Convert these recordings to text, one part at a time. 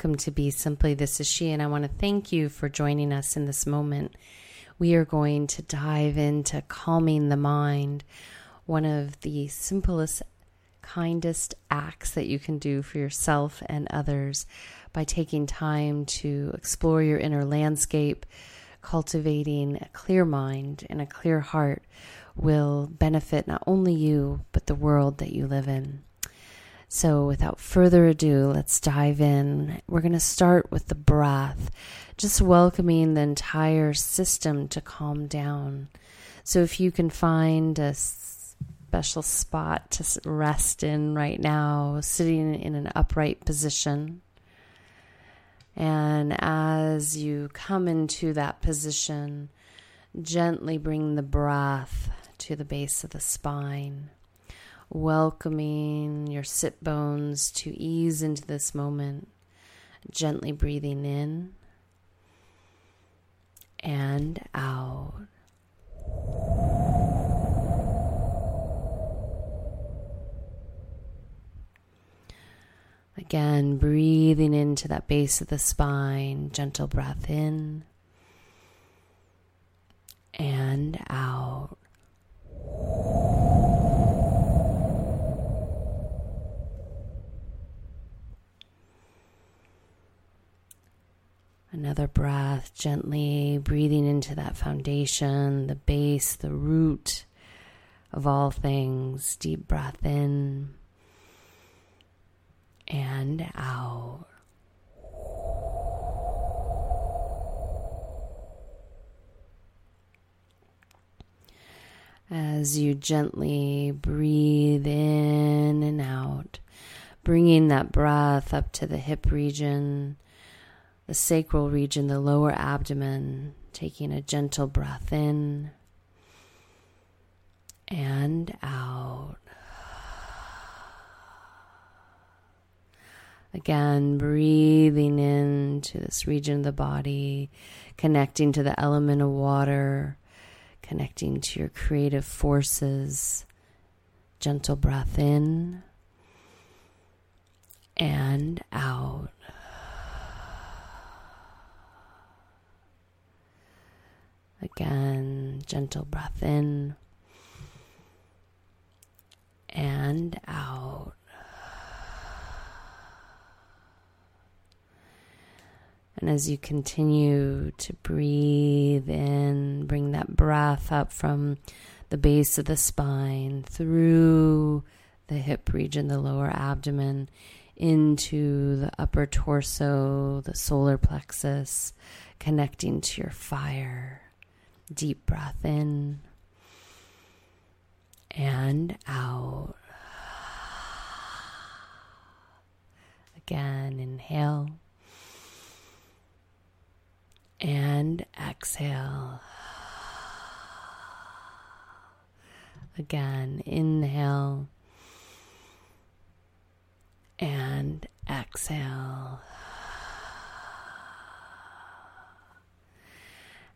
welcome to Be Simply This Is She, and I want to thank you for joining us in this moment. We are going to dive into calming the mind, one of the simplest, kindest acts that you can do for yourself and others by taking time to explore your inner landscape, cultivating a clear mind and a clear heart will benefit not only you, but the world that you live in. So, without further ado, let's dive in. We're going to start with the breath, just welcoming the entire system to calm down. So, if you can find a special spot to rest in right now, sitting in an upright position. And as you come into that position, gently bring the breath to the base of the spine welcoming your sit bones to ease into this moment, gently breathing in and out. Again, breathing into that base of the spine, gentle breath in and out. Another breath, gently breathing into that foundation, the base, the root of all things. Deep breath in and out. As you gently breathe in and out, bringing that breath up to the hip region the sacral region, the lower abdomen, taking a gentle breath in and out. Again, breathing into this region of the body, connecting to the element of water, connecting to your creative forces. Gentle breath in and out. Again, gentle breath in and out. And as you continue to breathe in, bring that breath up from the base of the spine through the hip region, the lower abdomen, into the upper torso, the solar plexus, connecting to your fire. Deep breath in and out. Again, inhale and exhale. Again, inhale and exhale.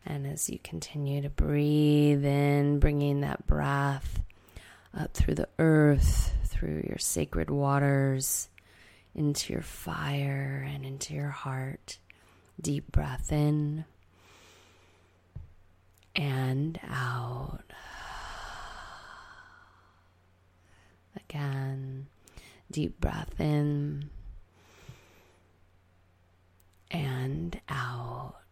And as you continue to breathe in, bringing that breath up through the earth, through your sacred waters, into your fire and into your heart. Deep breath in and out. Again, deep breath in and out.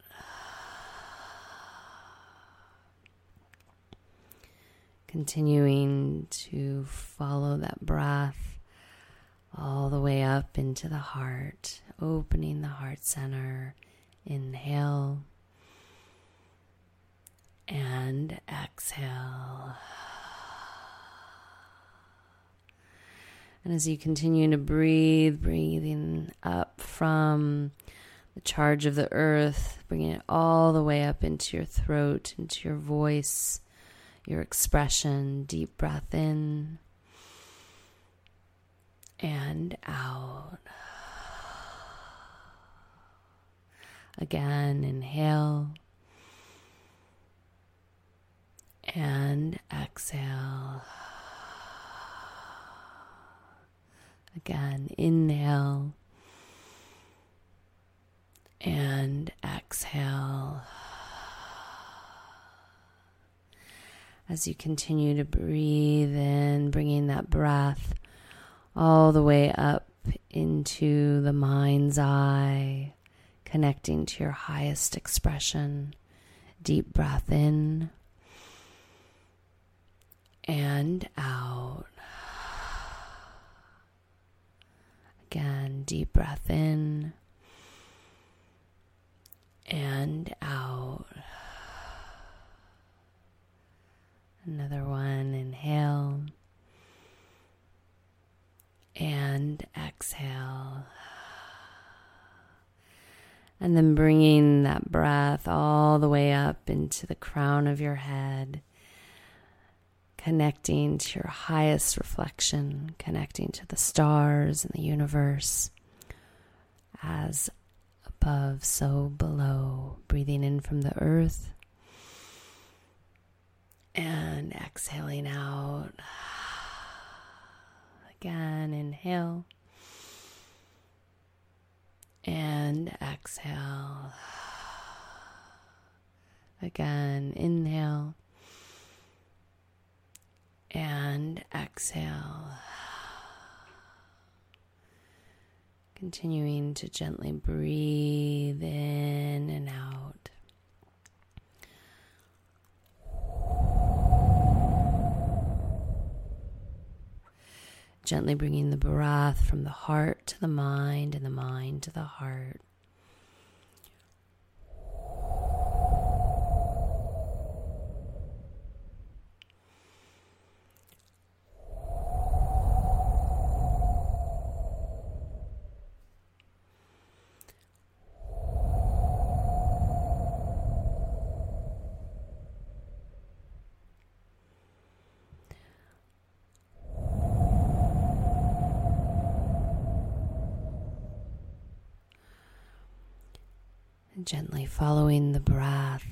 Continuing to follow that breath all the way up into the heart, opening the heart center. Inhale and exhale. And as you continue to breathe, breathing up from the charge of the earth, bringing it all the way up into your throat, into your voice, your expression. Deep breath in and out. Again, inhale and exhale. Again, inhale And exhale. As you continue to breathe in, bringing that breath all the way up into the mind's eye, connecting to your highest expression. Deep breath in and out. Again, deep breath in and out. Another one, inhale and exhale. And then bringing that breath all the way up into the crown of your head, connecting to your highest reflection, connecting to the stars and the universe. As above, so below. Breathing in from the earth and exhaling out. Again, inhale and exhale. Again, inhale and exhale. Continuing to gently breathe in and out. Gently bringing the breath from the heart to the mind and the mind to the heart. Gently following the breath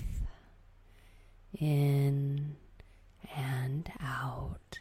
in and out.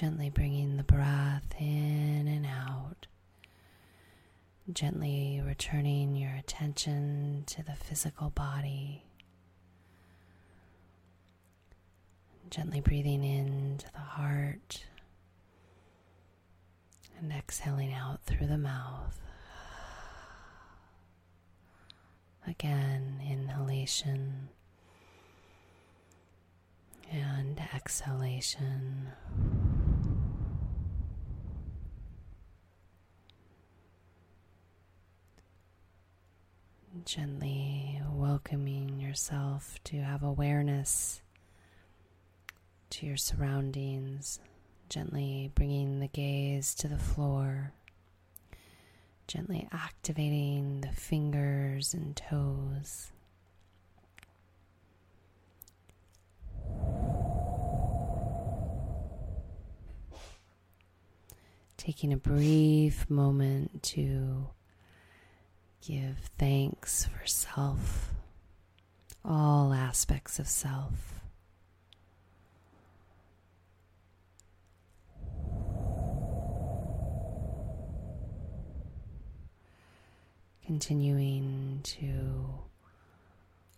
Gently bringing the breath in and out. Gently returning your attention to the physical body. Gently breathing into the heart and exhaling out through the mouth. Again, inhalation and exhalation. Gently welcoming yourself to have awareness to your surroundings, gently bringing the gaze to the floor, gently activating the fingers and toes. Taking a brief moment to give thanks for self, all aspects of self. continuing to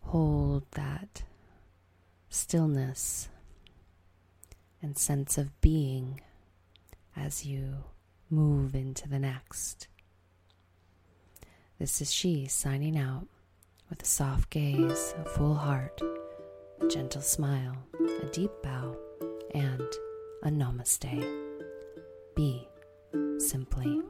hold that stillness and sense of being as you move into the next. This is she signing out with a soft gaze, a full heart, a gentle smile, a deep bow, and a namaste. Be simply.